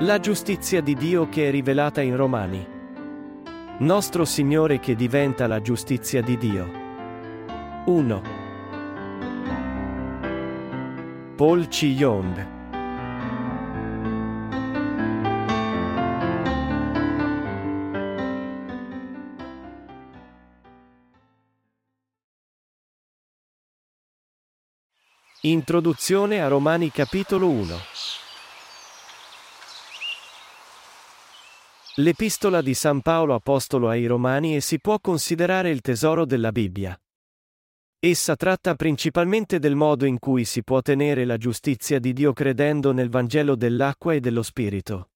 La giustizia di Dio che è rivelata in Romani. Nostro Signore che diventa la giustizia di Dio. 1. Paul Chi-yong Introduzione a Romani capitolo 1 L'epistola di San Paolo Apostolo ai Romani e si può considerare il tesoro della Bibbia. Essa tratta principalmente del modo in cui si può ottenere la giustizia di Dio credendo nel Vangelo dell'acqua e dello Spirito.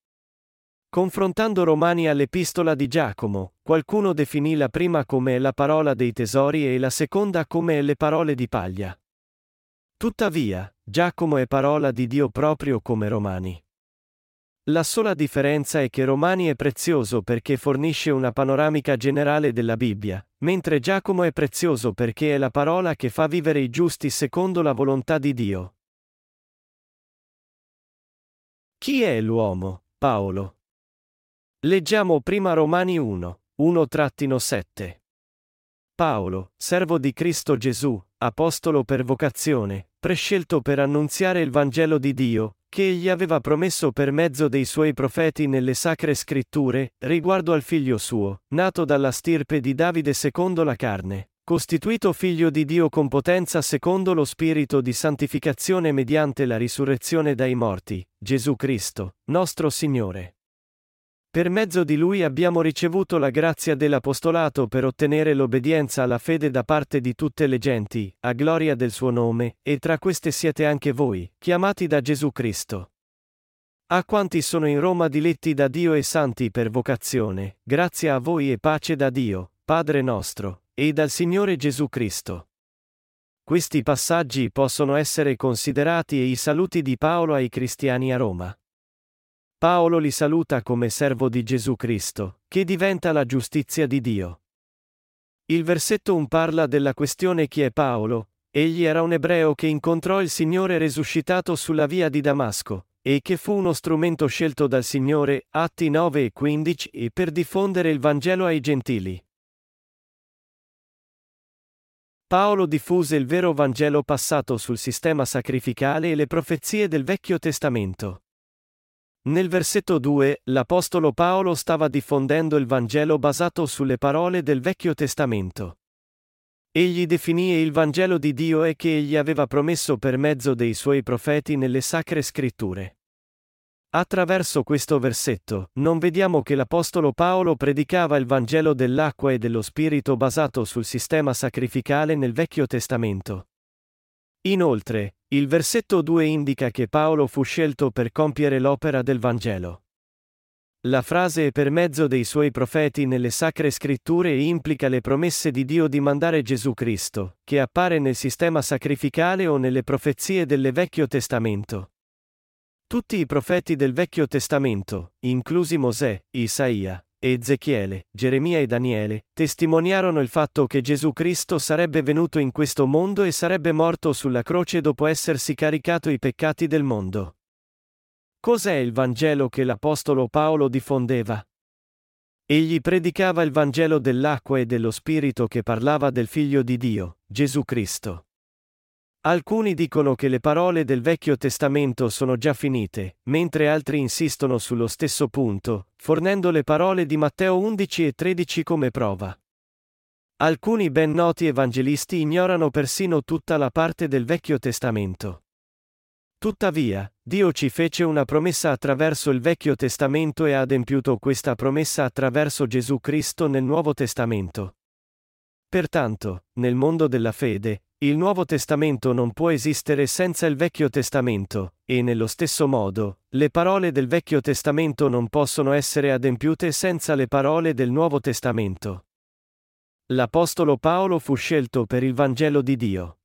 Confrontando Romani all'epistola di Giacomo, qualcuno definì la prima come la parola dei tesori e la seconda come le parole di paglia. Tuttavia, Giacomo è parola di Dio proprio come Romani. La sola differenza è che Romani è prezioso perché fornisce una panoramica generale della Bibbia, mentre Giacomo è prezioso perché è la parola che fa vivere i giusti secondo la volontà di Dio. Chi è l'uomo, Paolo? Leggiamo prima Romani 1, 1-7. Paolo, servo di Cristo Gesù, apostolo per vocazione, prescelto per annunziare il Vangelo di Dio, che egli aveva promesso per mezzo dei suoi profeti nelle sacre scritture, riguardo al figlio suo, nato dalla stirpe di Davide secondo la carne, costituito figlio di Dio con potenza secondo lo spirito di santificazione mediante la risurrezione dai morti, Gesù Cristo, nostro Signore. Per mezzo di lui abbiamo ricevuto la grazia dell'apostolato per ottenere l'obbedienza alla fede da parte di tutte le genti, a gloria del suo nome, e tra queste siete anche voi, chiamati da Gesù Cristo. A quanti sono in Roma diletti da Dio e santi per vocazione, grazia a voi e pace da Dio, Padre nostro, e dal Signore Gesù Cristo. Questi passaggi possono essere considerati i saluti di Paolo ai cristiani a Roma. Paolo li saluta come servo di Gesù Cristo, che diventa la giustizia di Dio. Il versetto 1 parla della questione chi è Paolo, egli era un ebreo che incontrò il Signore resuscitato sulla via di Damasco, e che fu uno strumento scelto dal Signore, Atti 9 e 15, e per diffondere il Vangelo ai gentili. Paolo diffuse il vero Vangelo passato sul sistema sacrificale e le profezie del Vecchio Testamento. Nel versetto 2, l'Apostolo Paolo stava diffondendo il Vangelo basato sulle parole del Vecchio Testamento. Egli definì il Vangelo di Dio e che egli aveva promesso per mezzo dei suoi profeti nelle sacre scritture. Attraverso questo versetto, non vediamo che l'Apostolo Paolo predicava il Vangelo dell'acqua e dello Spirito basato sul sistema sacrificale nel Vecchio Testamento. Inoltre, il versetto 2 indica che Paolo fu scelto per compiere l'opera del Vangelo. La frase è per mezzo dei suoi profeti nelle sacre scritture implica le promesse di Dio di mandare Gesù Cristo, che appare nel sistema sacrificale o nelle profezie del Vecchio Testamento. Tutti i profeti del Vecchio Testamento, inclusi Mosè, Isaia, Ezechiele, Geremia e Daniele, testimoniarono il fatto che Gesù Cristo sarebbe venuto in questo mondo e sarebbe morto sulla croce dopo essersi caricato i peccati del mondo. Cos'è il Vangelo che l'Apostolo Paolo diffondeva? Egli predicava il Vangelo dell'acqua e dello Spirito che parlava del Figlio di Dio, Gesù Cristo. Alcuni dicono che le parole del Vecchio Testamento sono già finite, mentre altri insistono sullo stesso punto, fornendo le parole di Matteo 11 e 13 come prova. Alcuni ben noti evangelisti ignorano persino tutta la parte del Vecchio Testamento. Tuttavia, Dio ci fece una promessa attraverso il Vecchio Testamento e ha adempiuto questa promessa attraverso Gesù Cristo nel Nuovo Testamento. Pertanto, nel mondo della fede, il Nuovo Testamento non può esistere senza il Vecchio Testamento, e nello stesso modo, le parole del Vecchio Testamento non possono essere adempiute senza le parole del Nuovo Testamento. L'Apostolo Paolo fu scelto per il Vangelo di Dio.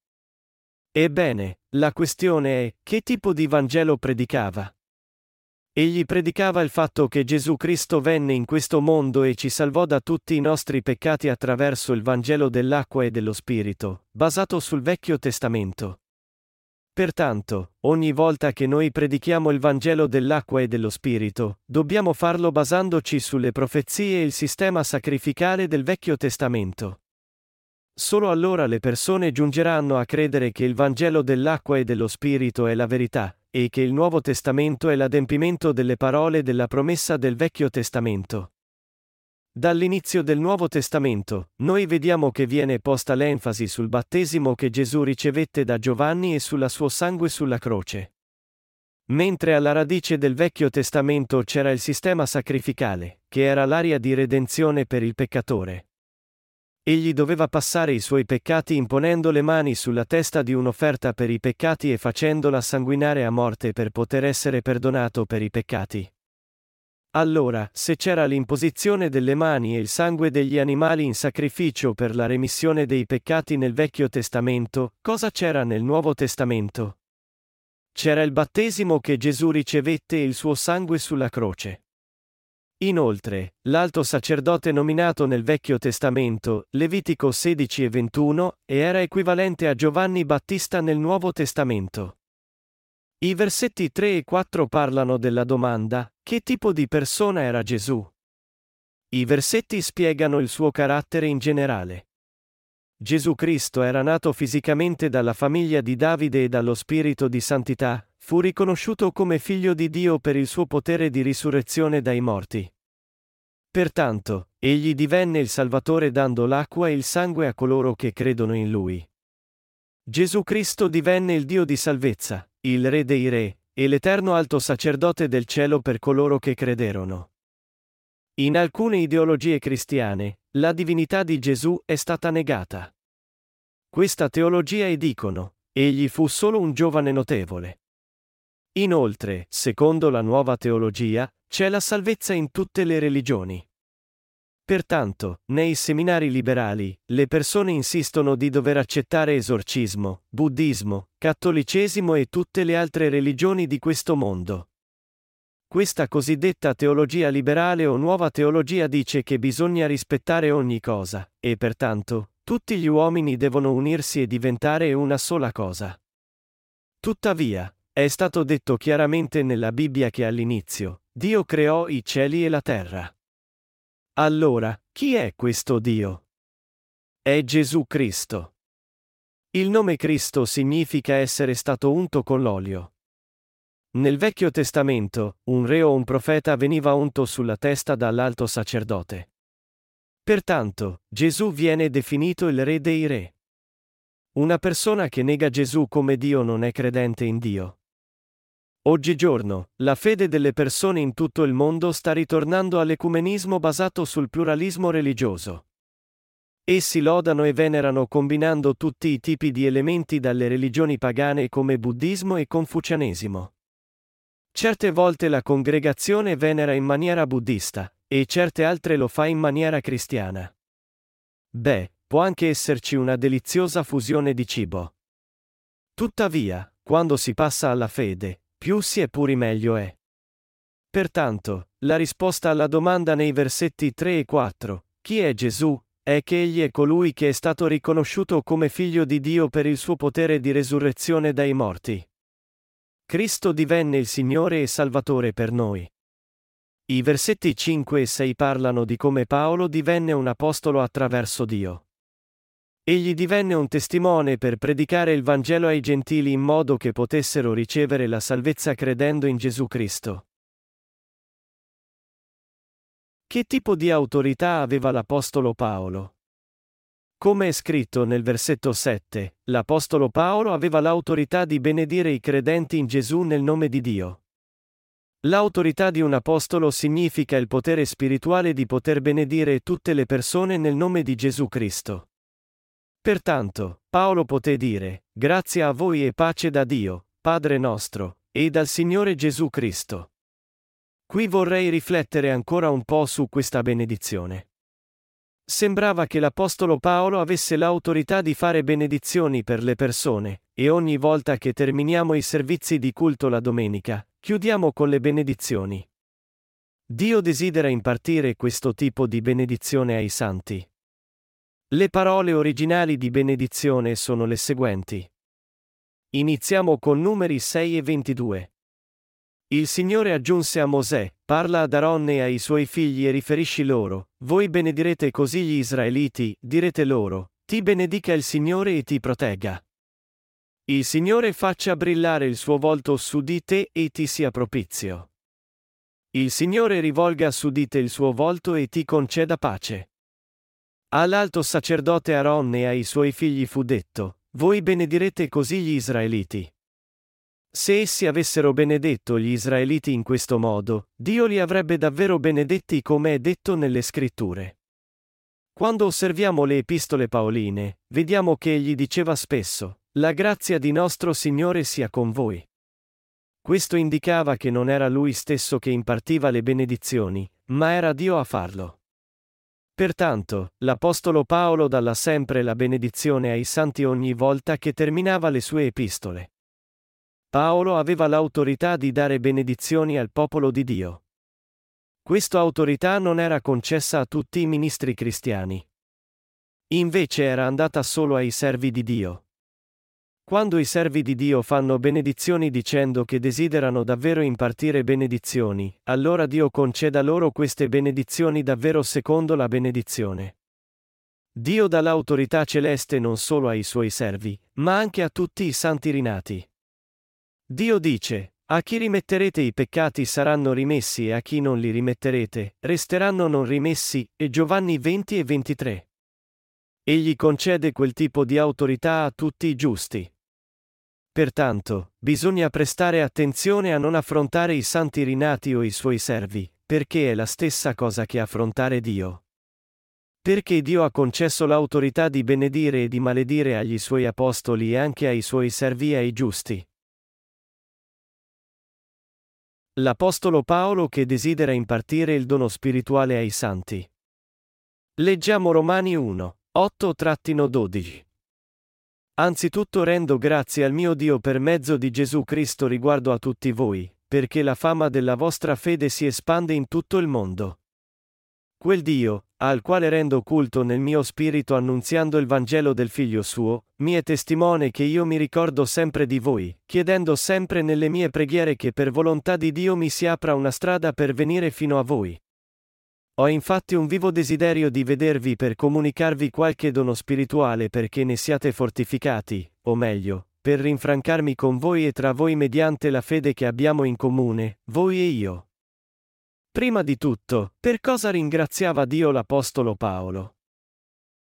Ebbene, la questione è, che tipo di Vangelo predicava? Egli predicava il fatto che Gesù Cristo venne in questo mondo e ci salvò da tutti i nostri peccati attraverso il Vangelo dell'acqua e dello Spirito, basato sul Vecchio Testamento. Pertanto, ogni volta che noi predichiamo il Vangelo dell'acqua e dello Spirito, dobbiamo farlo basandoci sulle profezie e il sistema sacrificale del Vecchio Testamento. Solo allora le persone giungeranno a credere che il Vangelo dell'acqua e dello Spirito è la verità, e che il Nuovo Testamento è l'adempimento delle parole della promessa del Vecchio Testamento. Dall'inizio del Nuovo Testamento, noi vediamo che viene posta l'enfasi sul battesimo che Gesù ricevette da Giovanni e sulla suo sangue sulla croce. Mentre alla radice del Vecchio Testamento c'era il sistema sacrificale, che era l'aria di redenzione per il peccatore. Egli doveva passare i suoi peccati imponendo le mani sulla testa di un'offerta per i peccati e facendola sanguinare a morte per poter essere perdonato per i peccati. Allora, se c'era l'imposizione delle mani e il sangue degli animali in sacrificio per la remissione dei peccati nel Vecchio Testamento, cosa c'era nel Nuovo Testamento? C'era il battesimo che Gesù ricevette e il suo sangue sulla croce. Inoltre, l'alto sacerdote nominato nel Vecchio Testamento, Levitico 16 e 21, era equivalente a Giovanni Battista nel Nuovo Testamento. I versetti 3 e 4 parlano della domanda, che tipo di persona era Gesù? I versetti spiegano il suo carattere in generale. Gesù Cristo era nato fisicamente dalla famiglia di Davide e dallo Spirito di Santità, fu riconosciuto come figlio di Dio per il suo potere di risurrezione dai morti. Pertanto, egli divenne il Salvatore dando l'acqua e il sangue a coloro che credono in lui. Gesù Cristo divenne il Dio di salvezza, il Re dei Re, e l'Eterno Alto Sacerdote del cielo per coloro che crederono. In alcune ideologie cristiane, la divinità di Gesù è stata negata. Questa teologia e dicono, egli fu solo un giovane notevole. Inoltre, secondo la nuova teologia, c'è la salvezza in tutte le religioni. Pertanto, nei seminari liberali, le persone insistono di dover accettare esorcismo, buddismo, cattolicesimo e tutte le altre religioni di questo mondo. Questa cosiddetta teologia liberale o nuova teologia dice che bisogna rispettare ogni cosa, e pertanto, tutti gli uomini devono unirsi e diventare una sola cosa. Tuttavia, è stato detto chiaramente nella Bibbia che all'inizio, Dio creò i cieli e la terra. Allora, chi è questo Dio? È Gesù Cristo. Il nome Cristo significa essere stato unto con l'olio. Nel Vecchio Testamento, un re o un profeta veniva unto sulla testa dall'alto sacerdote. Pertanto, Gesù viene definito il Re dei Re. Una persona che nega Gesù come Dio non è credente in Dio. Oggigiorno, la fede delle persone in tutto il mondo sta ritornando all'ecumenismo basato sul pluralismo religioso. Essi lodano e venerano combinando tutti i tipi di elementi dalle religioni pagane come buddismo e confucianesimo. Certe volte la congregazione venera in maniera buddista, e certe altre lo fa in maniera cristiana. Beh, può anche esserci una deliziosa fusione di cibo. Tuttavia, quando si passa alla fede, più si è puri meglio è. Pertanto, la risposta alla domanda nei versetti 3 e 4, chi è Gesù, è che egli è colui che è stato riconosciuto come figlio di Dio per il suo potere di resurrezione dai morti. Cristo divenne il Signore e Salvatore per noi. I versetti 5 e 6 parlano di come Paolo divenne un apostolo attraverso Dio. Egli divenne un testimone per predicare il Vangelo ai gentili in modo che potessero ricevere la salvezza credendo in Gesù Cristo. Che tipo di autorità aveva l'Apostolo Paolo? Come è scritto nel versetto 7, l'Apostolo Paolo aveva l'autorità di benedire i credenti in Gesù nel nome di Dio. L'autorità di un apostolo significa il potere spirituale di poter benedire tutte le persone nel nome di Gesù Cristo. Pertanto, Paolo poté dire, Grazie a voi e pace da Dio, Padre nostro, e dal Signore Gesù Cristo. Qui vorrei riflettere ancora un po' su questa benedizione. Sembrava che l'Apostolo Paolo avesse l'autorità di fare benedizioni per le persone, e ogni volta che terminiamo i servizi di culto la domenica, chiudiamo con le benedizioni. Dio desidera impartire questo tipo di benedizione ai santi. Le parole originali di benedizione sono le seguenti. Iniziamo con numeri 6 e 22. Il Signore aggiunse a Mosè, parla ad Aaron e ai suoi figli e riferisci loro, voi benedirete così gli Israeliti, direte loro, ti benedica il Signore e ti protegga. Il Signore faccia brillare il suo volto su di te e ti sia propizio. Il Signore rivolga su di te il suo volto e ti conceda pace. All'alto sacerdote Aaron e ai suoi figli fu detto, voi benedirete così gli Israeliti. Se essi avessero benedetto gli Israeliti in questo modo, Dio li avrebbe davvero benedetti come è detto nelle scritture. Quando osserviamo le epistole paoline, vediamo che egli diceva spesso, La grazia di nostro Signore sia con voi. Questo indicava che non era lui stesso che impartiva le benedizioni, ma era Dio a farlo. Pertanto, l'Apostolo Paolo dalla sempre la benedizione ai santi ogni volta che terminava le sue epistole. Paolo aveva l'autorità di dare benedizioni al popolo di Dio. Questa autorità non era concessa a tutti i ministri cristiani. Invece era andata solo ai servi di Dio. Quando i servi di Dio fanno benedizioni dicendo che desiderano davvero impartire benedizioni, allora Dio conceda loro queste benedizioni davvero secondo la benedizione. Dio dà l'autorità celeste non solo ai suoi servi, ma anche a tutti i santi rinati. Dio dice, a chi rimetterete i peccati saranno rimessi e a chi non li rimetterete, resteranno non rimessi, e Giovanni 20 e 23. Egli concede quel tipo di autorità a tutti i giusti. Pertanto, bisogna prestare attenzione a non affrontare i santi rinati o i suoi servi, perché è la stessa cosa che affrontare Dio. Perché Dio ha concesso l'autorità di benedire e di maledire agli suoi apostoli e anche ai suoi servi e ai giusti. L'Apostolo Paolo che desidera impartire il dono spirituale ai santi. Leggiamo Romani 1, 8-12. Anzitutto rendo grazie al mio Dio per mezzo di Gesù Cristo riguardo a tutti voi, perché la fama della vostra fede si espande in tutto il mondo. Quel Dio, al quale rendo culto nel mio spirito annunziando il Vangelo del Figlio suo, mi è testimone che io mi ricordo sempre di voi, chiedendo sempre nelle mie preghiere che per volontà di Dio mi si apra una strada per venire fino a voi. Ho infatti un vivo desiderio di vedervi per comunicarvi qualche dono spirituale perché ne siate fortificati, o meglio, per rinfrancarmi con voi e tra voi mediante la fede che abbiamo in comune, voi e io. Prima di tutto, per cosa ringraziava Dio l'Apostolo Paolo?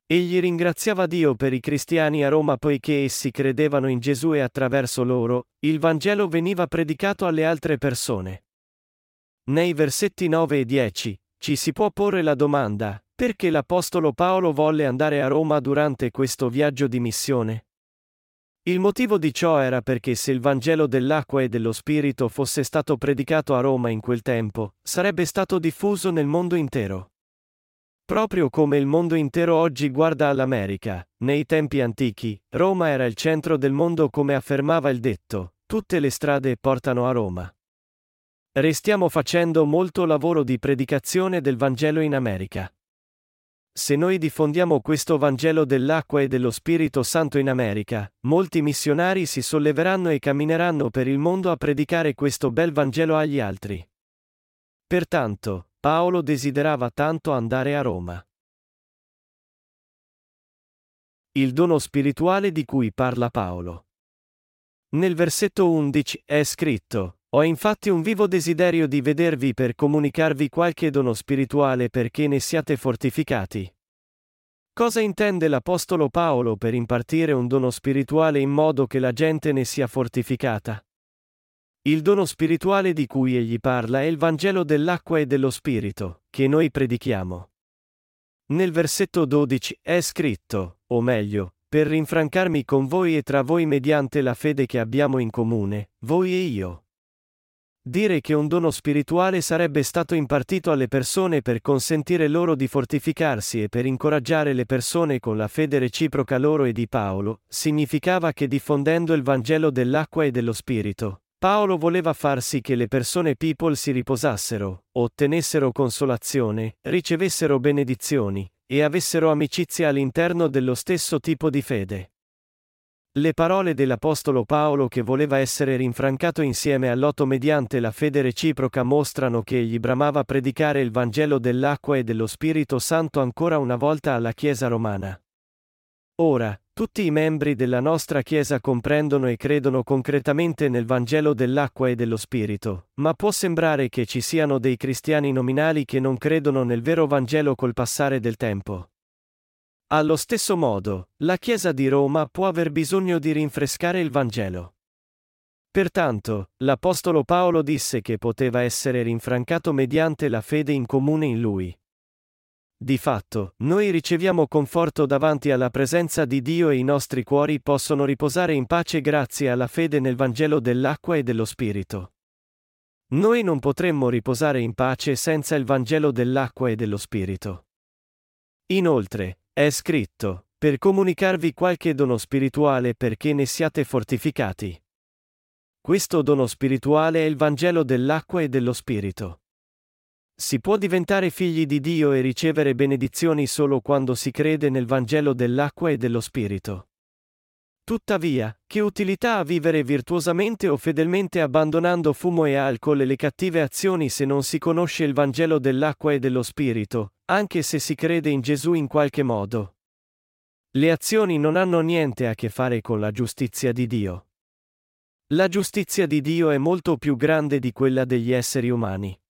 Egli ringraziava Dio per i cristiani a Roma poiché essi credevano in Gesù e attraverso loro, il Vangelo veniva predicato alle altre persone. Nei versetti 9 e 10, ci si può porre la domanda, perché l'Apostolo Paolo volle andare a Roma durante questo viaggio di missione? Il motivo di ciò era perché se il Vangelo dell'acqua e dello Spirito fosse stato predicato a Roma in quel tempo, sarebbe stato diffuso nel mondo intero. Proprio come il mondo intero oggi guarda all'America, nei tempi antichi, Roma era il centro del mondo come affermava il detto, tutte le strade portano a Roma. Restiamo facendo molto lavoro di predicazione del Vangelo in America. Se noi diffondiamo questo Vangelo dell'acqua e dello Spirito Santo in America, molti missionari si solleveranno e cammineranno per il mondo a predicare questo bel Vangelo agli altri. Pertanto, Paolo desiderava tanto andare a Roma. Il dono spirituale di cui parla Paolo. Nel versetto 11 è scritto, ho infatti un vivo desiderio di vedervi per comunicarvi qualche dono spirituale perché ne siate fortificati. Cosa intende l'Apostolo Paolo per impartire un dono spirituale in modo che la gente ne sia fortificata? Il dono spirituale di cui egli parla è il Vangelo dell'acqua e dello Spirito, che noi predichiamo. Nel versetto 12 è scritto, o meglio, per rinfrancarmi con voi e tra voi mediante la fede che abbiamo in comune, voi e io. Dire che un dono spirituale sarebbe stato impartito alle persone per consentire loro di fortificarsi e per incoraggiare le persone con la fede reciproca loro e di Paolo, significava che diffondendo il Vangelo dell'acqua e dello Spirito, Paolo voleva far sì che le persone people si riposassero, ottenessero consolazione, ricevessero benedizioni, e avessero amicizia all'interno dello stesso tipo di fede. Le parole dell'Apostolo Paolo che voleva essere rinfrancato insieme a Lotto mediante la fede reciproca mostrano che egli bramava predicare il Vangelo dell'acqua e dello Spirito Santo ancora una volta alla Chiesa romana. Ora, tutti i membri della nostra Chiesa comprendono e credono concretamente nel Vangelo dell'acqua e dello Spirito, ma può sembrare che ci siano dei cristiani nominali che non credono nel vero Vangelo col passare del tempo. Allo stesso modo, la Chiesa di Roma può aver bisogno di rinfrescare il Vangelo. Pertanto, l'Apostolo Paolo disse che poteva essere rinfrancato mediante la fede in comune in lui. Di fatto, noi riceviamo conforto davanti alla presenza di Dio e i nostri cuori possono riposare in pace grazie alla fede nel Vangelo dell'acqua e dello Spirito. Noi non potremmo riposare in pace senza il Vangelo dell'acqua e dello Spirito. Inoltre, è scritto, per comunicarvi qualche dono spirituale perché ne siate fortificati. Questo dono spirituale è il Vangelo dell'acqua e dello Spirito. Si può diventare figli di Dio e ricevere benedizioni solo quando si crede nel Vangelo dell'acqua e dello Spirito. Tuttavia, che utilità ha vivere virtuosamente o fedelmente abbandonando fumo e alcol e le cattive azioni se non si conosce il Vangelo dell'acqua e dello Spirito, anche se si crede in Gesù in qualche modo? Le azioni non hanno niente a che fare con la giustizia di Dio. La giustizia di Dio è molto più grande di quella degli esseri umani.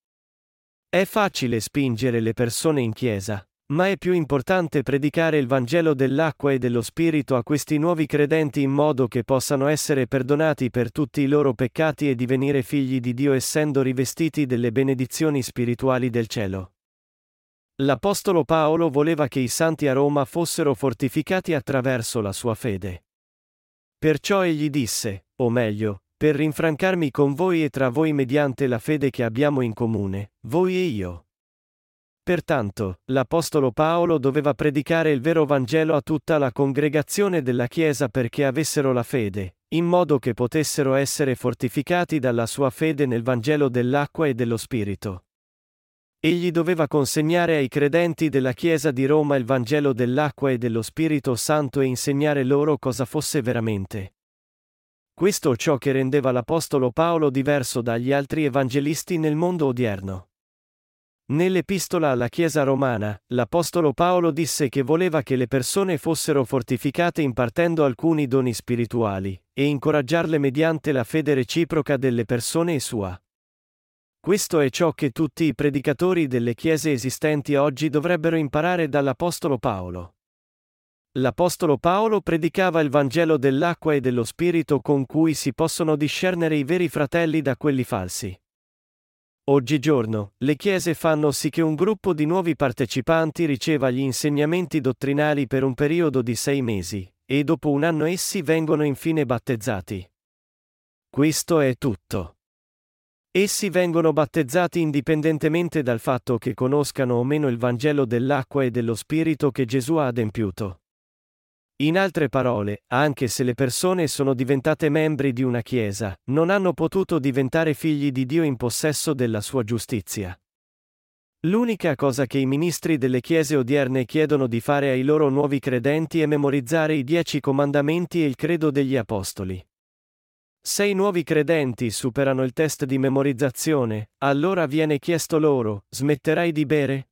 È facile spingere le persone in chiesa, ma è più importante predicare il Vangelo dell'acqua e dello Spirito a questi nuovi credenti in modo che possano essere perdonati per tutti i loro peccati e divenire figli di Dio essendo rivestiti delle benedizioni spirituali del cielo. L'Apostolo Paolo voleva che i santi a Roma fossero fortificati attraverso la sua fede. Perciò egli disse, o meglio, per rinfrancarmi con voi e tra voi mediante la fede che abbiamo in comune, voi e io. Pertanto, l'Apostolo Paolo doveva predicare il vero Vangelo a tutta la congregazione della Chiesa perché avessero la fede, in modo che potessero essere fortificati dalla sua fede nel Vangelo dell'acqua e dello Spirito. Egli doveva consegnare ai credenti della Chiesa di Roma il Vangelo dell'acqua e dello Spirito Santo e insegnare loro cosa fosse veramente. Questo ciò che rendeva l'Apostolo Paolo diverso dagli altri evangelisti nel mondo odierno. Nell'epistola alla Chiesa romana, l'Apostolo Paolo disse che voleva che le persone fossero fortificate impartendo alcuni doni spirituali, e incoraggiarle mediante la fede reciproca delle persone e sua. Questo è ciò che tutti i predicatori delle chiese esistenti oggi dovrebbero imparare dall'Apostolo Paolo. L'Apostolo Paolo predicava il Vangelo dell'acqua e dello Spirito con cui si possono discernere i veri fratelli da quelli falsi. Oggigiorno, le chiese fanno sì che un gruppo di nuovi partecipanti riceva gli insegnamenti dottrinali per un periodo di sei mesi, e dopo un anno essi vengono infine battezzati. Questo è tutto. Essi vengono battezzati indipendentemente dal fatto che conoscano o meno il Vangelo dell'acqua e dello Spirito che Gesù ha adempiuto. In altre parole, anche se le persone sono diventate membri di una Chiesa, non hanno potuto diventare figli di Dio in possesso della sua giustizia. L'unica cosa che i ministri delle Chiese odierne chiedono di fare ai loro nuovi credenti è memorizzare i dieci comandamenti e il credo degli Apostoli. Se i nuovi credenti superano il test di memorizzazione, allora viene chiesto loro, smetterai di bere?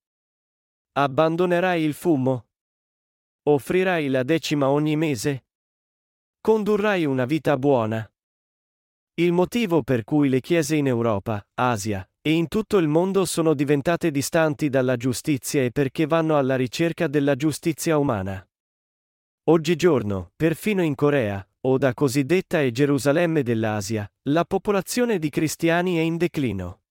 Abbandonerai il fumo? Offrirai la decima ogni mese? Condurrai una vita buona? Il motivo per cui le chiese in Europa, Asia e in tutto il mondo sono diventate distanti dalla giustizia è perché vanno alla ricerca della giustizia umana. Oggigiorno, perfino in Corea, o da cosiddetta e Gerusalemme dell'Asia, la popolazione di cristiani è in declino.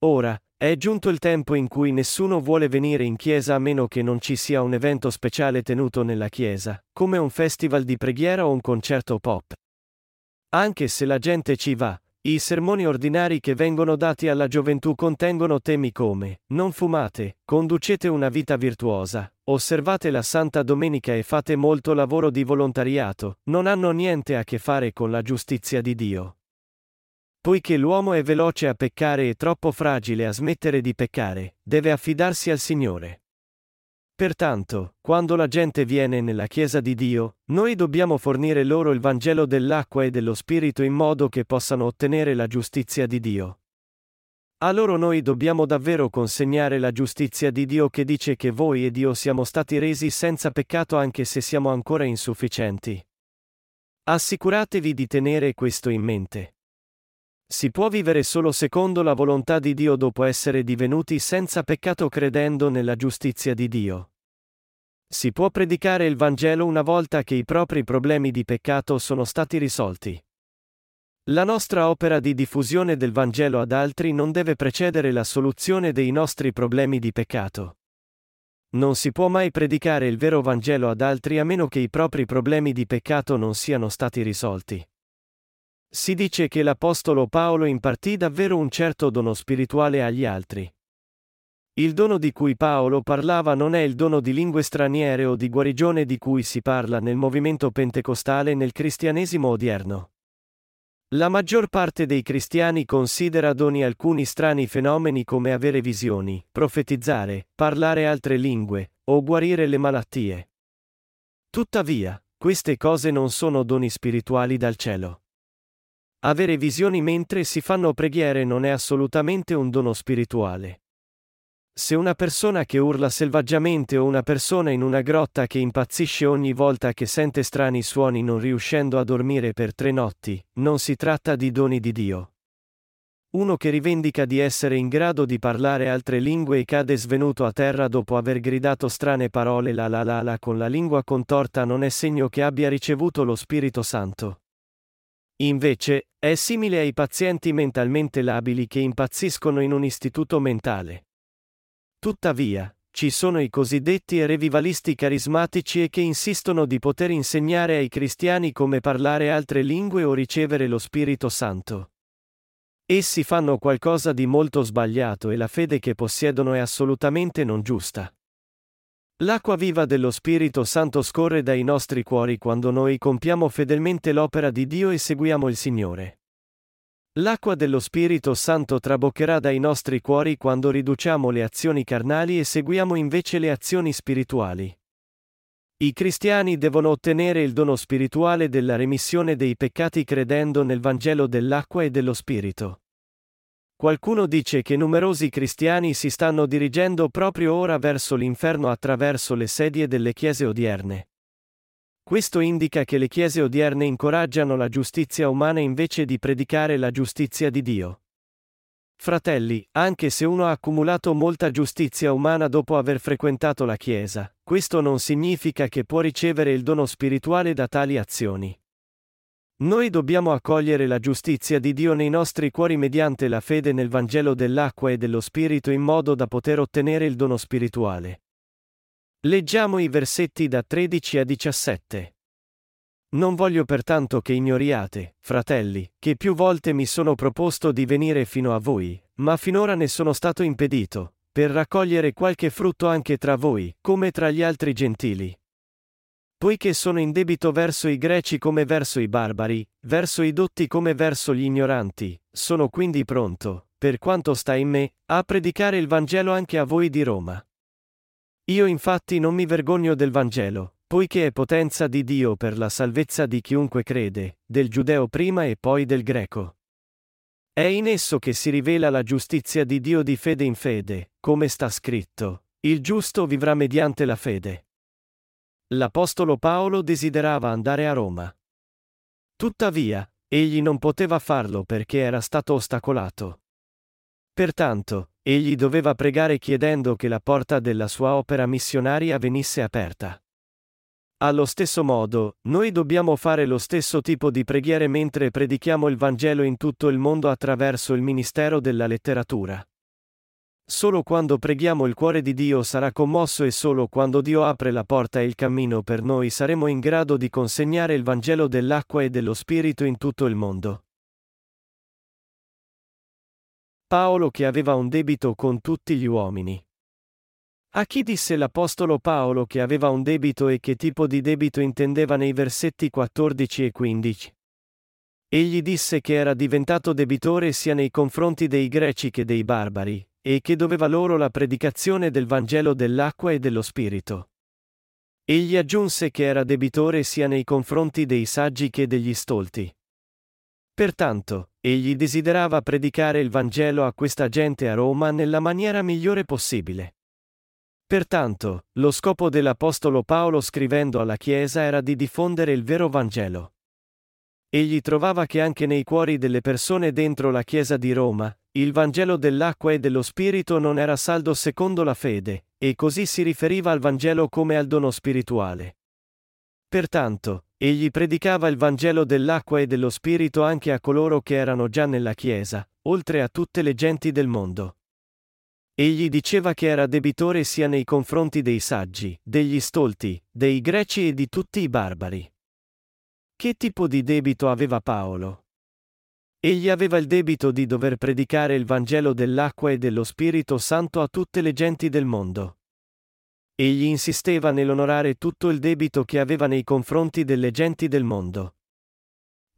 Ora, è giunto il tempo in cui nessuno vuole venire in chiesa a meno che non ci sia un evento speciale tenuto nella chiesa, come un festival di preghiera o un concerto pop. Anche se la gente ci va, i sermoni ordinari che vengono dati alla gioventù contengono temi come non fumate, conducete una vita virtuosa, osservate la Santa Domenica e fate molto lavoro di volontariato, non hanno niente a che fare con la giustizia di Dio. Poiché l'uomo è veloce a peccare e troppo fragile a smettere di peccare, deve affidarsi al Signore. Pertanto, quando la gente viene nella Chiesa di Dio, noi dobbiamo fornire loro il Vangelo dell'acqua e dello Spirito in modo che possano ottenere la giustizia di Dio. A loro noi dobbiamo davvero consegnare la giustizia di Dio che dice che voi e Dio siamo stati resi senza peccato anche se siamo ancora insufficienti. Assicuratevi di tenere questo in mente. Si può vivere solo secondo la volontà di Dio dopo essere divenuti senza peccato credendo nella giustizia di Dio. Si può predicare il Vangelo una volta che i propri problemi di peccato sono stati risolti. La nostra opera di diffusione del Vangelo ad altri non deve precedere la soluzione dei nostri problemi di peccato. Non si può mai predicare il vero Vangelo ad altri a meno che i propri problemi di peccato non siano stati risolti. Si dice che l'Apostolo Paolo impartì davvero un certo dono spirituale agli altri. Il dono di cui Paolo parlava non è il dono di lingue straniere o di guarigione di cui si parla nel movimento pentecostale nel cristianesimo odierno. La maggior parte dei cristiani considera doni alcuni strani fenomeni come avere visioni, profetizzare, parlare altre lingue, o guarire le malattie. Tuttavia, queste cose non sono doni spirituali dal cielo. Avere visioni mentre si fanno preghiere non è assolutamente un dono spirituale. Se una persona che urla selvaggiamente o una persona in una grotta che impazzisce ogni volta che sente strani suoni non riuscendo a dormire per tre notti, non si tratta di doni di Dio. Uno che rivendica di essere in grado di parlare altre lingue e cade svenuto a terra dopo aver gridato strane parole la la la la con la lingua contorta non è segno che abbia ricevuto lo Spirito Santo. Invece, è simile ai pazienti mentalmente labili che impazziscono in un istituto mentale. Tuttavia, ci sono i cosiddetti revivalisti carismatici e che insistono di poter insegnare ai cristiani come parlare altre lingue o ricevere lo Spirito Santo. Essi fanno qualcosa di molto sbagliato e la fede che possiedono è assolutamente non giusta. L'acqua viva dello Spirito Santo scorre dai nostri cuori quando noi compiamo fedelmente l'opera di Dio e seguiamo il Signore. L'acqua dello Spirito Santo traboccherà dai nostri cuori quando riduciamo le azioni carnali e seguiamo invece le azioni spirituali. I cristiani devono ottenere il dono spirituale della remissione dei peccati credendo nel Vangelo dell'acqua e dello Spirito. Qualcuno dice che numerosi cristiani si stanno dirigendo proprio ora verso l'inferno attraverso le sedie delle chiese odierne. Questo indica che le chiese odierne incoraggiano la giustizia umana invece di predicare la giustizia di Dio. Fratelli, anche se uno ha accumulato molta giustizia umana dopo aver frequentato la Chiesa, questo non significa che può ricevere il dono spirituale da tali azioni. Noi dobbiamo accogliere la giustizia di Dio nei nostri cuori mediante la fede nel Vangelo dell'acqua e dello Spirito in modo da poter ottenere il dono spirituale. Leggiamo i versetti da 13 a 17. Non voglio pertanto che ignoriate, fratelli, che più volte mi sono proposto di venire fino a voi, ma finora ne sono stato impedito, per raccogliere qualche frutto anche tra voi, come tra gli altri gentili. Poiché sono in debito verso i greci come verso i barbari, verso i dotti come verso gli ignoranti, sono quindi pronto, per quanto sta in me, a predicare il Vangelo anche a voi di Roma. Io infatti non mi vergogno del Vangelo, poiché è potenza di Dio per la salvezza di chiunque crede, del giudeo prima e poi del greco. È in esso che si rivela la giustizia di Dio di fede in fede, come sta scritto, il giusto vivrà mediante la fede. L'Apostolo Paolo desiderava andare a Roma. Tuttavia, egli non poteva farlo perché era stato ostacolato. Pertanto, egli doveva pregare chiedendo che la porta della sua opera missionaria venisse aperta. Allo stesso modo, noi dobbiamo fare lo stesso tipo di preghiere mentre predichiamo il Vangelo in tutto il mondo attraverso il ministero della letteratura. Solo quando preghiamo il cuore di Dio sarà commosso e solo quando Dio apre la porta e il cammino per noi saremo in grado di consegnare il Vangelo dell'acqua e dello Spirito in tutto il mondo. Paolo che aveva un debito con tutti gli uomini. A chi disse l'Apostolo Paolo che aveva un debito e che tipo di debito intendeva nei versetti 14 e 15? Egli disse che era diventato debitore sia nei confronti dei greci che dei barbari, e che doveva loro la predicazione del Vangelo dell'acqua e dello Spirito. Egli aggiunse che era debitore sia nei confronti dei saggi che degli stolti. Pertanto, egli desiderava predicare il Vangelo a questa gente a Roma nella maniera migliore possibile. Pertanto, lo scopo dell'Apostolo Paolo scrivendo alla Chiesa era di diffondere il vero Vangelo. Egli trovava che anche nei cuori delle persone dentro la Chiesa di Roma, il Vangelo dell'acqua e dello Spirito non era saldo secondo la fede, e così si riferiva al Vangelo come al dono spirituale. Pertanto, egli predicava il Vangelo dell'acqua e dello Spirito anche a coloro che erano già nella Chiesa, oltre a tutte le genti del mondo. Egli diceva che era debitore sia nei confronti dei saggi, degli stolti, dei greci e di tutti i barbari. Che tipo di debito aveva Paolo? Egli aveva il debito di dover predicare il Vangelo dell'acqua e dello Spirito Santo a tutte le genti del mondo. Egli insisteva nell'onorare tutto il debito che aveva nei confronti delle genti del mondo.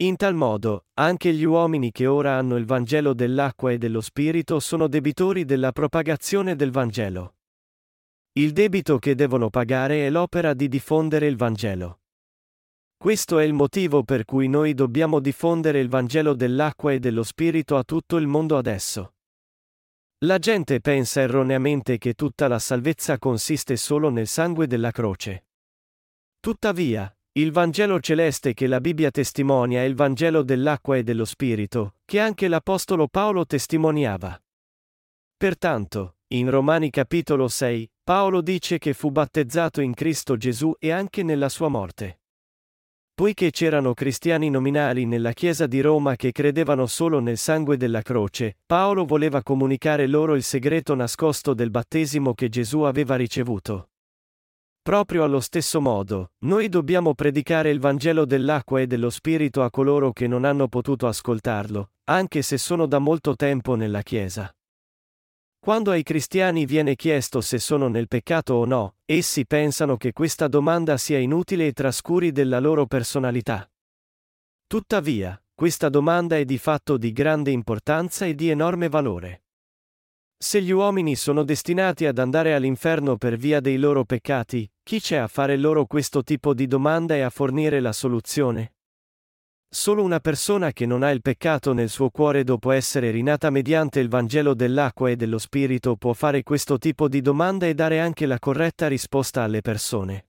In tal modo, anche gli uomini che ora hanno il Vangelo dell'acqua e dello Spirito sono debitori della propagazione del Vangelo. Il debito che devono pagare è l'opera di diffondere il Vangelo. Questo è il motivo per cui noi dobbiamo diffondere il Vangelo dell'acqua e dello Spirito a tutto il mondo adesso. La gente pensa erroneamente che tutta la salvezza consiste solo nel sangue della croce. Tuttavia, il Vangelo celeste che la Bibbia testimonia è il Vangelo dell'acqua e dello Spirito, che anche l'Apostolo Paolo testimoniava. Pertanto, in Romani capitolo 6, Paolo dice che fu battezzato in Cristo Gesù e anche nella sua morte. Poiché c'erano cristiani nominali nella Chiesa di Roma che credevano solo nel sangue della croce, Paolo voleva comunicare loro il segreto nascosto del battesimo che Gesù aveva ricevuto. Proprio allo stesso modo, noi dobbiamo predicare il Vangelo dell'acqua e dello Spirito a coloro che non hanno potuto ascoltarlo, anche se sono da molto tempo nella Chiesa. Quando ai cristiani viene chiesto se sono nel peccato o no, essi pensano che questa domanda sia inutile e trascuri della loro personalità. Tuttavia, questa domanda è di fatto di grande importanza e di enorme valore. Se gli uomini sono destinati ad andare all'inferno per via dei loro peccati, chi c'è a fare loro questo tipo di domanda e a fornire la soluzione? Solo una persona che non ha il peccato nel suo cuore dopo essere rinata mediante il Vangelo dell'acqua e dello Spirito può fare questo tipo di domanda e dare anche la corretta risposta alle persone.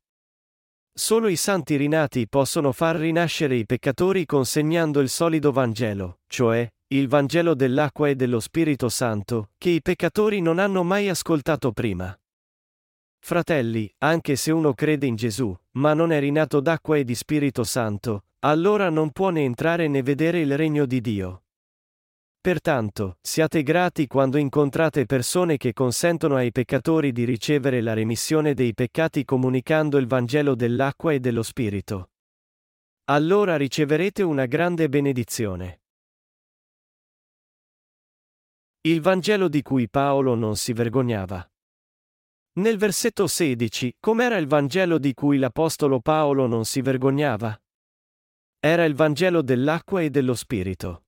Solo i santi rinati possono far rinascere i peccatori consegnando il solido Vangelo, cioè, il Vangelo dell'acqua e dello Spirito Santo, che i peccatori non hanno mai ascoltato prima. Fratelli, anche se uno crede in Gesù, ma non è rinato d'acqua e di Spirito Santo, allora non può né entrare né vedere il regno di Dio. Pertanto, siate grati quando incontrate persone che consentono ai peccatori di ricevere la remissione dei peccati comunicando il Vangelo dell'acqua e dello Spirito. Allora riceverete una grande benedizione. Il Vangelo di cui Paolo non si vergognava. Nel versetto 16, com'era il Vangelo di cui l'Apostolo Paolo non si vergognava? Era il Vangelo dell'acqua e dello Spirito.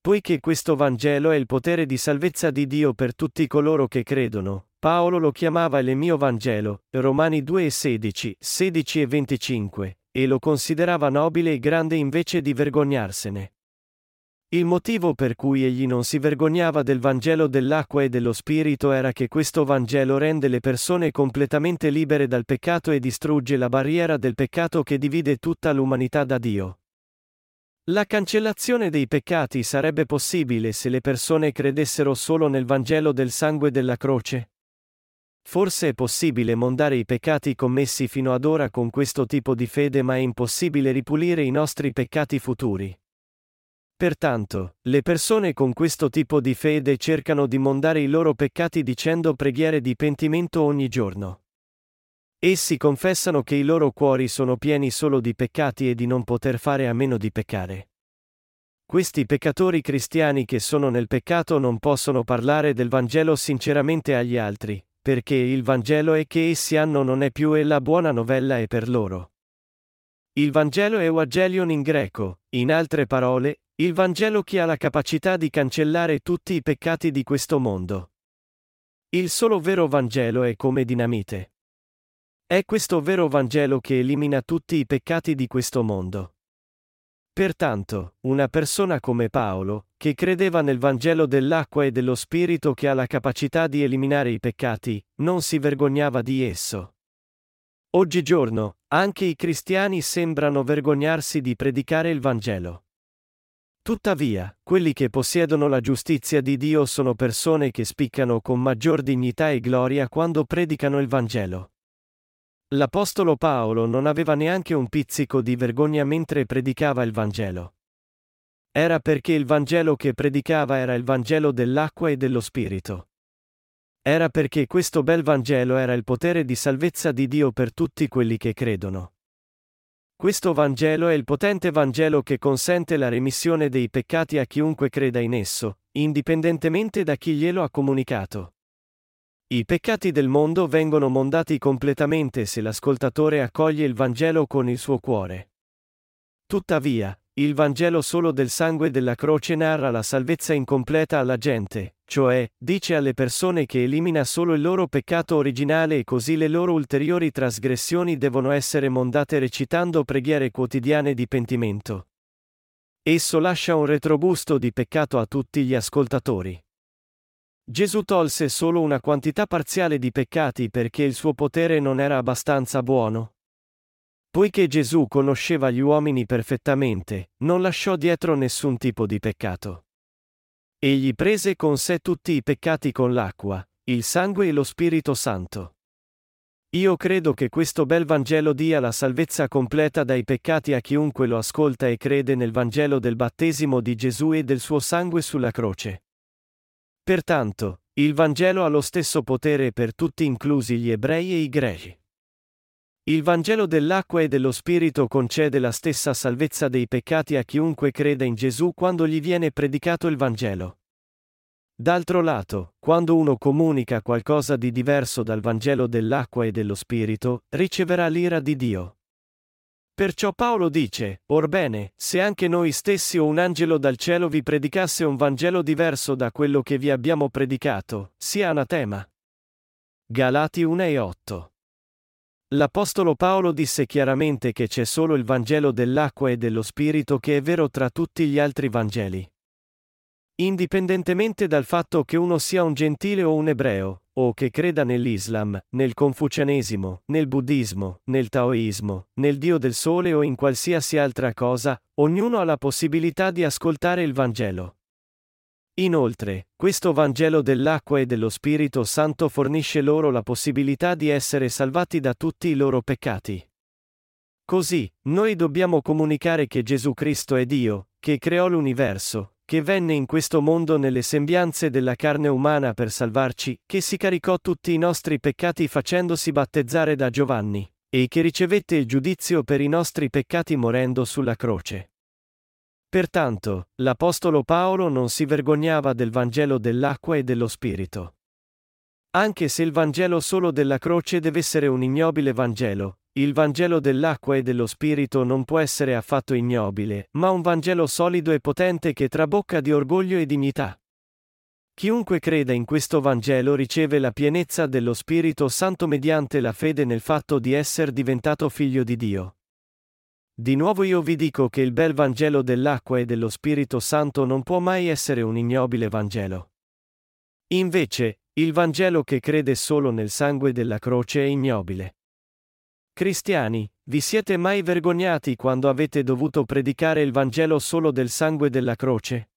Poiché questo Vangelo è il potere di salvezza di Dio per tutti coloro che credono, Paolo lo chiamava il mio Vangelo, Romani 2 e 16, 16 e 25, e lo considerava nobile e grande invece di vergognarsene. Il motivo per cui egli non si vergognava del Vangelo dell'acqua e dello Spirito era che questo Vangelo rende le persone completamente libere dal peccato e distrugge la barriera del peccato che divide tutta l'umanità da Dio. La cancellazione dei peccati sarebbe possibile se le persone credessero solo nel Vangelo del sangue della croce? Forse è possibile mondare i peccati commessi fino ad ora con questo tipo di fede ma è impossibile ripulire i nostri peccati futuri. Pertanto, le persone con questo tipo di fede cercano di mondare i loro peccati dicendo preghiere di pentimento ogni giorno. Essi confessano che i loro cuori sono pieni solo di peccati e di non poter fare a meno di peccare. Questi peccatori cristiani che sono nel peccato non possono parlare del Vangelo sinceramente agli altri, perché il Vangelo è che essi hanno non è più e la buona novella è per loro. il Vangelo Evangelion in greco, in altre parole, il Vangelo che ha la capacità di cancellare tutti i peccati di questo mondo. Il solo vero Vangelo è come dinamite. È questo vero Vangelo che elimina tutti i peccati di questo mondo. Pertanto, una persona come Paolo, che credeva nel Vangelo dell'acqua e dello Spirito che ha la capacità di eliminare i peccati, non si vergognava di esso. Oggigiorno, anche i cristiani sembrano vergognarsi di predicare il Vangelo. Tuttavia, quelli che possiedono la giustizia di Dio sono persone che spiccano con maggior dignità e gloria quando predicano il Vangelo. L'Apostolo Paolo non aveva neanche un pizzico di vergogna mentre predicava il Vangelo. Era perché il Vangelo che predicava era il Vangelo dell'acqua e dello Spirito. Era perché questo bel Vangelo era il potere di salvezza di Dio per tutti quelli che credono. Questo Vangelo è il potente Vangelo che consente la remissione dei peccati a chiunque creda in esso, indipendentemente da chi glielo ha comunicato. I peccati del mondo vengono mondati completamente se l'ascoltatore accoglie il Vangelo con il suo cuore. Tuttavia, il Vangelo solo del sangue della croce narra la salvezza incompleta alla gente, cioè, dice alle persone che elimina solo il loro peccato originale e così le loro ulteriori trasgressioni devono essere mondate recitando preghiere quotidiane di pentimento. Esso lascia un retrogusto di peccato a tutti gli ascoltatori. Gesù tolse solo una quantità parziale di peccati perché il suo potere non era abbastanza buono. Poiché Gesù conosceva gli uomini perfettamente, non lasciò dietro nessun tipo di peccato. Egli prese con sé tutti i peccati con l'acqua, il sangue e lo Spirito Santo. Io credo che questo bel Vangelo dia la salvezza completa dai peccati a chiunque lo ascolta e crede nel Vangelo del battesimo di Gesù e del suo sangue sulla croce. Pertanto, il Vangelo ha lo stesso potere per tutti inclusi gli ebrei e i greci. Il Vangelo dell'acqua e dello Spirito concede la stessa salvezza dei peccati a chiunque creda in Gesù quando gli viene predicato il Vangelo. D'altro lato, quando uno comunica qualcosa di diverso dal Vangelo dell'acqua e dello Spirito, riceverà l'ira di Dio. Perciò Paolo dice, Orbene, se anche noi stessi o un angelo dal cielo vi predicasse un Vangelo diverso da quello che vi abbiamo predicato, sia anatema. Galati 1 e 8. L'Apostolo Paolo disse chiaramente che c'è solo il Vangelo dell'acqua e dello Spirito che è vero tra tutti gli altri Vangeli. Indipendentemente dal fatto che uno sia un gentile o un ebreo, o che creda nell'Islam, nel confucianesimo, nel buddismo, nel taoismo, nel Dio del Sole o in qualsiasi altra cosa, ognuno ha la possibilità di ascoltare il Vangelo. Inoltre, questo Vangelo dell'acqua e dello Spirito Santo fornisce loro la possibilità di essere salvati da tutti i loro peccati. Così, noi dobbiamo comunicare che Gesù Cristo è Dio, che creò l'universo, che venne in questo mondo nelle sembianze della carne umana per salvarci, che si caricò tutti i nostri peccati facendosi battezzare da Giovanni, e che ricevette il giudizio per i nostri peccati morendo sulla croce. Pertanto, l'Apostolo Paolo non si vergognava del Vangelo dell'acqua e dello Spirito. Anche se il Vangelo solo della croce deve essere un ignobile Vangelo, il Vangelo dell'acqua e dello Spirito non può essere affatto ignobile, ma un Vangelo solido e potente che trabocca di orgoglio e dignità. Chiunque creda in questo Vangelo riceve la pienezza dello Spirito Santo mediante la fede nel fatto di essere diventato figlio di Dio. Di nuovo io vi dico che il bel Vangelo dell'acqua e dello Spirito Santo non può mai essere un ignobile Vangelo. Invece, il Vangelo che crede solo nel sangue della croce è ignobile. Cristiani, vi siete mai vergognati quando avete dovuto predicare il Vangelo solo del sangue della croce?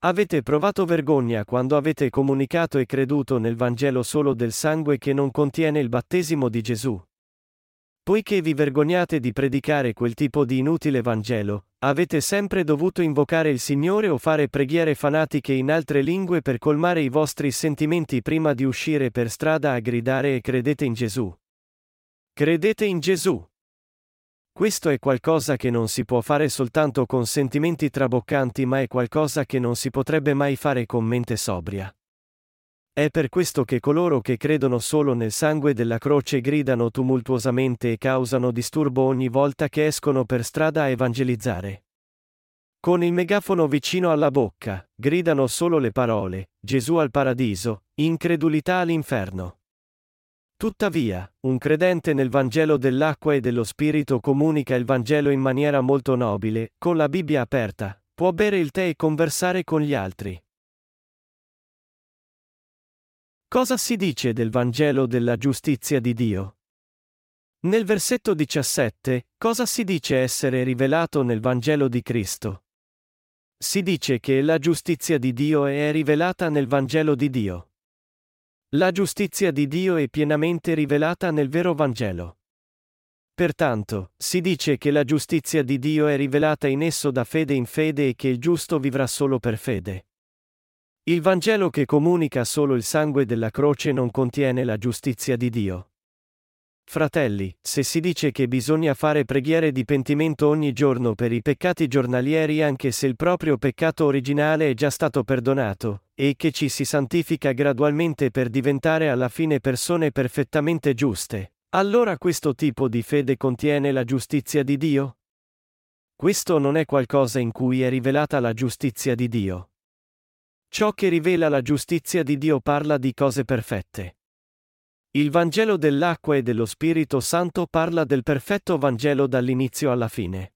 Avete provato vergogna quando avete comunicato e creduto nel Vangelo solo del sangue che non contiene il battesimo di Gesù? Poiché vi vergognate di predicare quel tipo di inutile Vangelo, avete sempre dovuto invocare il Signore o fare preghiere fanatiche in altre lingue per colmare i vostri sentimenti prima di uscire per strada a gridare e credete in Gesù. Credete in Gesù. Questo è qualcosa che non si può fare soltanto con sentimenti traboccanti ma è qualcosa che non si potrebbe mai fare con mente sobria. È per questo che coloro che credono solo nel sangue della croce gridano tumultuosamente e causano disturbo ogni volta che escono per strada a evangelizzare. Con il megafono vicino alla bocca, gridano solo le parole, Gesù al paradiso, incredulità all'inferno. Tuttavia, un credente nel Vangelo dell'acqua e dello Spirito comunica il Vangelo in maniera molto nobile, con la Bibbia aperta, può bere il tè e conversare con gli altri. Cosa si dice del Vangelo della giustizia di Dio? Nel versetto 17, cosa si dice essere rivelato nel Vangelo di Cristo? Si dice che la giustizia di Dio è rivelata nel Vangelo di Dio. La giustizia di Dio è pienamente rivelata nel vero Vangelo. Pertanto, si dice che la giustizia di Dio è rivelata in esso da fede in fede e che il giusto vivrà solo per fede. Il Vangelo che comunica solo il sangue della croce non contiene la giustizia di Dio. Fratelli, se si dice che bisogna fare preghiere di pentimento ogni giorno per i peccati giornalieri anche se il proprio peccato originale è già stato perdonato, e che ci si santifica gradualmente per diventare alla fine persone perfettamente giuste, allora questo tipo di fede contiene la giustizia di Dio? Questo non è qualcosa in cui è rivelata la giustizia di Dio. Ciò che rivela la giustizia di Dio parla di cose perfette. Il Vangelo dell'acqua e dello Spirito Santo parla del perfetto Vangelo dall'inizio alla fine.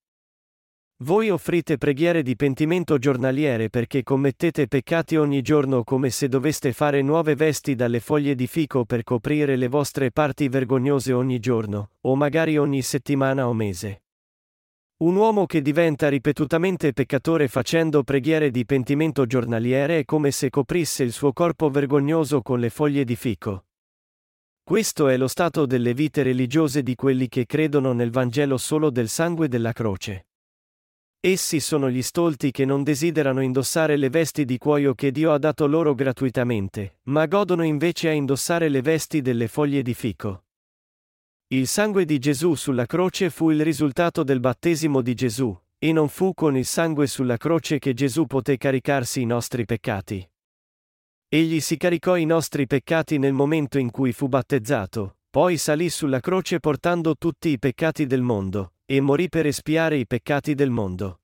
Voi offrite preghiere di pentimento giornaliere perché commettete peccati ogni giorno come se doveste fare nuove vesti dalle foglie di fico per coprire le vostre parti vergognose ogni giorno, o magari ogni settimana o mese. Un uomo che diventa ripetutamente peccatore facendo preghiere di pentimento giornaliere è come se coprisse il suo corpo vergognoso con le foglie di fico. Questo è lo stato delle vite religiose di quelli che credono nel Vangelo solo del sangue della croce. Essi sono gli stolti che non desiderano indossare le vesti di cuoio che Dio ha dato loro gratuitamente, ma godono invece a indossare le vesti delle foglie di fico. Il sangue di Gesù sulla croce fu il risultato del battesimo di Gesù, e non fu con il sangue sulla croce che Gesù poté caricarsi i nostri peccati. Egli si caricò i nostri peccati nel momento in cui fu battezzato, poi salì sulla croce portando tutti i peccati del mondo, e morì per espiare i peccati del mondo.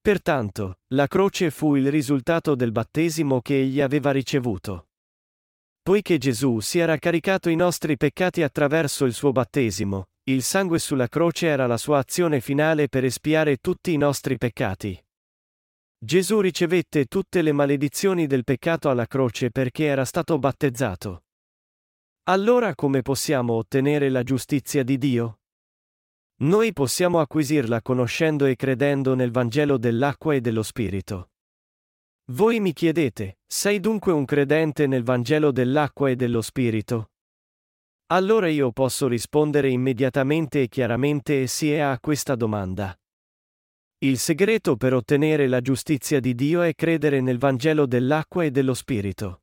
Pertanto, la croce fu il risultato del battesimo che egli aveva ricevuto. Poiché Gesù si era caricato i nostri peccati attraverso il suo battesimo, il sangue sulla croce era la sua azione finale per espiare tutti i nostri peccati. Gesù ricevette tutte le maledizioni del peccato alla croce perché era stato battezzato. Allora come possiamo ottenere la giustizia di Dio? Noi possiamo acquisirla conoscendo e credendo nel Vangelo dell'acqua e dello Spirito. Voi mi chiedete, sei dunque un credente nel Vangelo dell'acqua e dello Spirito? Allora io posso rispondere immediatamente e chiaramente sì a questa domanda. Il segreto per ottenere la giustizia di Dio è credere nel Vangelo dell'acqua e dello Spirito.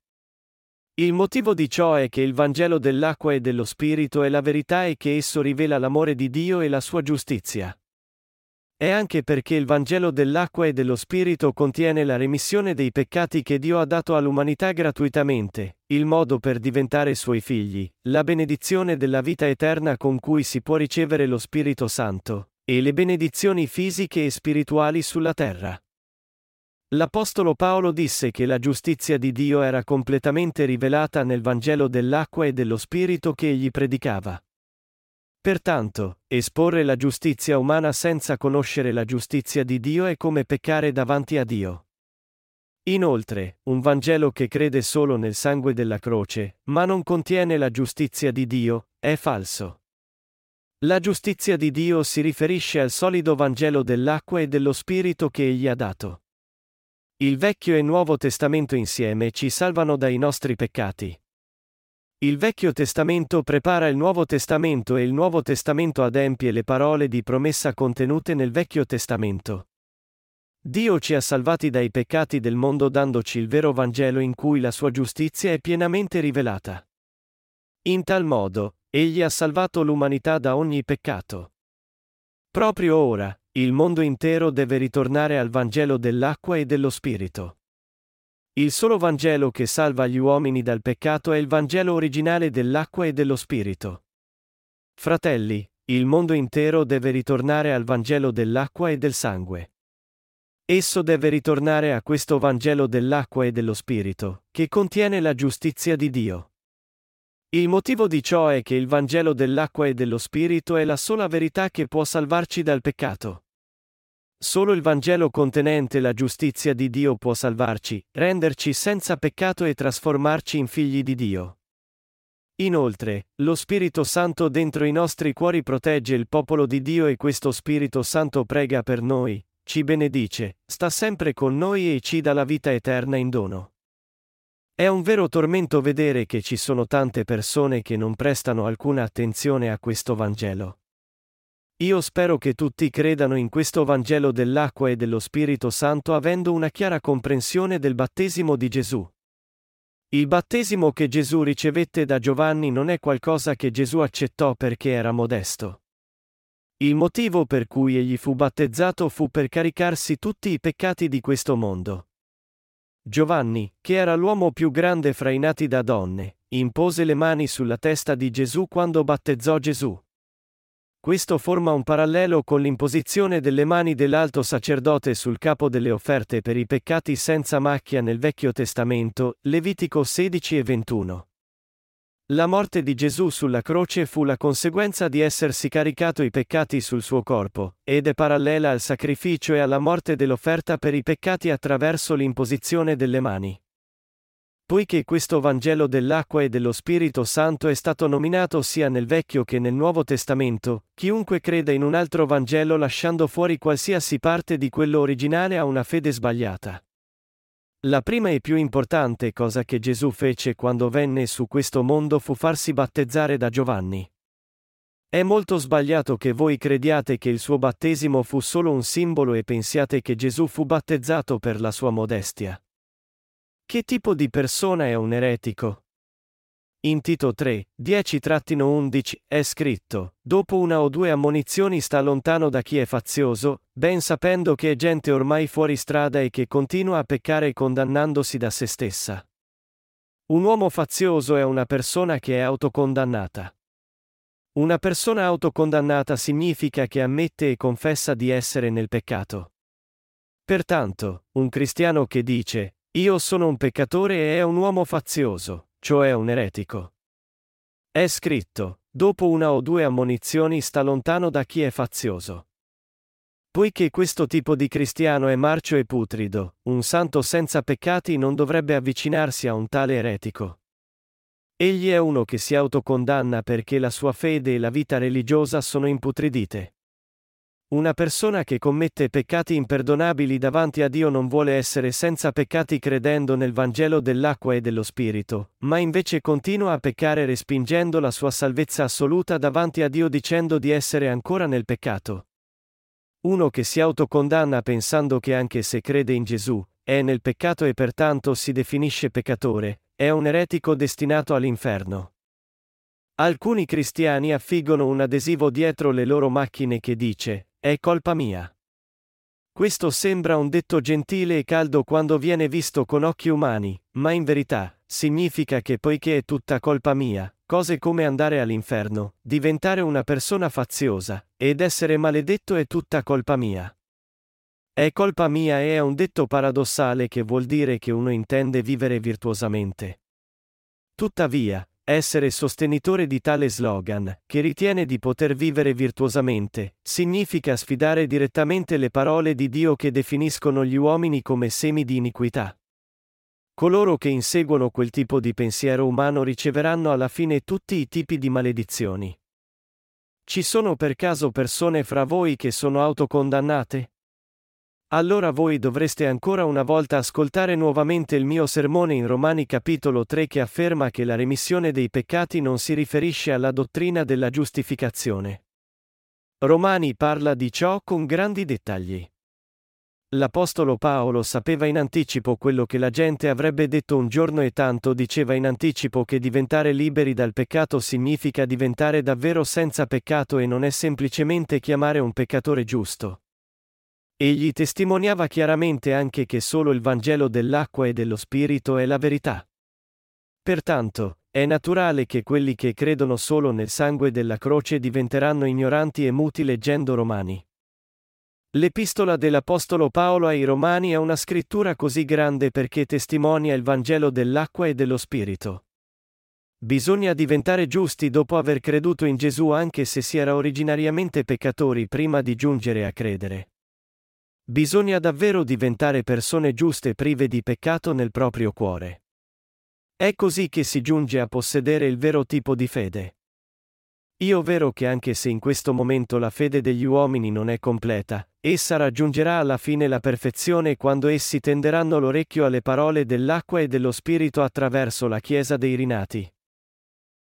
Il motivo di ciò è che il Vangelo dell'acqua e dello Spirito è la verità e che esso rivela l'amore di Dio e la sua giustizia. È anche perché il Vangelo dell'acqua e dello Spirito contiene la remissione dei peccati che Dio ha dato all'umanità gratuitamente, il modo per diventare suoi figli, la benedizione della vita eterna con cui si può ricevere lo Spirito Santo, e le benedizioni fisiche e spirituali sulla terra. L'Apostolo Paolo disse che la giustizia di Dio era completamente rivelata nel Vangelo dell'acqua e dello Spirito che egli predicava. Pertanto, esporre la giustizia umana senza conoscere la giustizia di Dio è come peccare davanti a Dio. Inoltre, un Vangelo che crede solo nel sangue della croce, ma non contiene la giustizia di Dio, è falso. La giustizia di Dio si riferisce al solido Vangelo dell'acqua e dello Spirito che Egli ha dato. Il Vecchio e Nuovo Testamento insieme ci salvano dai nostri peccati. Il Vecchio Testamento prepara il Nuovo Testamento e il Nuovo Testamento adempie le parole di promessa contenute nel Vecchio Testamento. Dio ci ha salvati dai peccati del mondo dandoci il vero Vangelo in cui la sua giustizia è pienamente rivelata. In tal modo, Egli ha salvato l'umanità da ogni peccato. Proprio ora, il mondo intero deve ritornare al Vangelo dell'acqua e dello Spirito. Il solo Vangelo che salva gli uomini dal peccato è il Vangelo originale dell'acqua e dello Spirito. Fratelli, il mondo intero deve ritornare al Vangelo dell'acqua e del sangue. Esso deve ritornare a questo Vangelo dell'acqua e dello Spirito, che contiene la giustizia di Dio. Il motivo di ciò è che il Vangelo dell'acqua e dello Spirito è la sola verità che può salvarci dal peccato. Solo il Vangelo contenente la giustizia di Dio può salvarci, renderci senza peccato e trasformarci in figli di Dio. Inoltre, lo Spirito Santo dentro i nostri cuori protegge il popolo di Dio e questo Spirito Santo prega per noi, ci benedice, sta sempre con noi e ci dà la vita eterna in dono. È un vero tormento vedere che ci sono tante persone che non prestano alcuna attenzione a questo Vangelo. Io spero che tutti credano in questo Vangelo dell'acqua e dello Spirito Santo avendo una chiara comprensione del battesimo di Gesù. Il battesimo che Gesù ricevette da Giovanni non è qualcosa che Gesù accettò perché era modesto. Il motivo per cui egli fu battezzato fu per caricarsi tutti i peccati di questo mondo. Giovanni, che era l'uomo più grande fra i nati da donne, impose le mani sulla testa di Gesù quando battezzò Gesù. Questo forma un parallelo con l'imposizione delle mani dell'alto sacerdote sul capo delle offerte per i peccati senza macchia nel Vecchio Testamento, Levitico 16 e 21. La morte di Gesù sulla croce fu la conseguenza di essersi caricato i peccati sul suo corpo, ed è parallela al sacrificio e alla morte dell'offerta per i peccati attraverso l'imposizione delle mani. Poiché questo Vangelo dell'acqua e dello Spirito Santo è stato nominato sia nel Vecchio che nel Nuovo Testamento, chiunque creda in un altro Vangelo lasciando fuori qualsiasi parte di quello originale ha una fede sbagliata. La prima e più importante cosa che Gesù fece quando venne su questo mondo fu farsi battezzare da Giovanni. È molto sbagliato che voi crediate che il suo battesimo fu solo un simbolo e pensiate che Gesù fu battezzato per la sua modestia. Che tipo di persona è un eretico? In Tito 3, 10-11 è scritto: Dopo una o due ammonizioni sta lontano da chi è fazioso, ben sapendo che è gente ormai fuori strada e che continua a peccare condannandosi da se stessa. Un uomo fazioso è una persona che è autocondannata. Una persona autocondannata significa che ammette e confessa di essere nel peccato. Pertanto, un cristiano che dice, io sono un peccatore e è un uomo fazioso, cioè un eretico. È scritto, dopo una o due ammonizioni sta lontano da chi è fazioso. Poiché questo tipo di cristiano è marcio e putrido, un santo senza peccati non dovrebbe avvicinarsi a un tale eretico. Egli è uno che si autocondanna perché la sua fede e la vita religiosa sono imputridite. Una persona che commette peccati imperdonabili davanti a Dio non vuole essere senza peccati credendo nel Vangelo dell'acqua e dello Spirito, ma invece continua a peccare respingendo la sua salvezza assoluta davanti a Dio dicendo di essere ancora nel peccato. Uno che si autocondanna pensando che anche se crede in Gesù, è nel peccato e pertanto si definisce peccatore, è un eretico destinato all'inferno. Alcuni cristiani affiggono un adesivo dietro le loro macchine che dice, è colpa mia. Questo sembra un detto gentile e caldo quando viene visto con occhi umani, ma in verità, significa che poiché è tutta colpa mia, cose come andare all'inferno, diventare una persona faziosa, ed essere maledetto è tutta colpa mia. È colpa mia e è un detto paradossale che vuol dire che uno intende vivere virtuosamente. Tuttavia, essere sostenitore di tale slogan, che ritiene di poter vivere virtuosamente, significa sfidare direttamente le parole di Dio che definiscono gli uomini come semi di iniquità. Coloro che inseguono quel tipo di pensiero umano riceveranno alla fine tutti i tipi di maledizioni. Ci sono per caso persone fra voi che sono autocondannate? Allora voi dovreste ancora una volta ascoltare nuovamente il mio sermone in Romani capitolo 3 che afferma che la remissione dei peccati non si riferisce alla dottrina della giustificazione. Romani parla di ciò con grandi dettagli. L'Apostolo Paolo sapeva in anticipo quello che la gente avrebbe detto un giorno e tanto diceva in anticipo che diventare liberi dal peccato significa diventare davvero senza peccato e non è semplicemente chiamare un peccatore giusto. Egli testimoniava chiaramente anche che solo il Vangelo dell'acqua e dello Spirito è la verità. Pertanto, è naturale che quelli che credono solo nel sangue della croce diventeranno ignoranti e muti leggendo Romani. L'epistola dell'Apostolo Paolo ai Romani è una scrittura così grande perché testimonia il Vangelo dell'acqua e dello Spirito. Bisogna diventare giusti dopo aver creduto in Gesù anche se si era originariamente peccatori prima di giungere a credere. Bisogna davvero diventare persone giuste prive di peccato nel proprio cuore. È così che si giunge a possedere il vero tipo di fede. Io vero che anche se in questo momento la fede degli uomini non è completa, essa raggiungerà alla fine la perfezione quando essi tenderanno l'orecchio alle parole dell'acqua e dello Spirito attraverso la Chiesa dei rinati.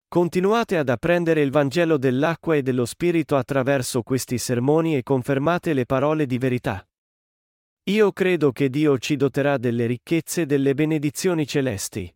Continuate ad apprendere il Vangelo dell'acqua e dello Spirito attraverso questi sermoni e confermate le parole di verità. Io credo che Dio ci doterà delle ricchezze e delle benedizioni celesti.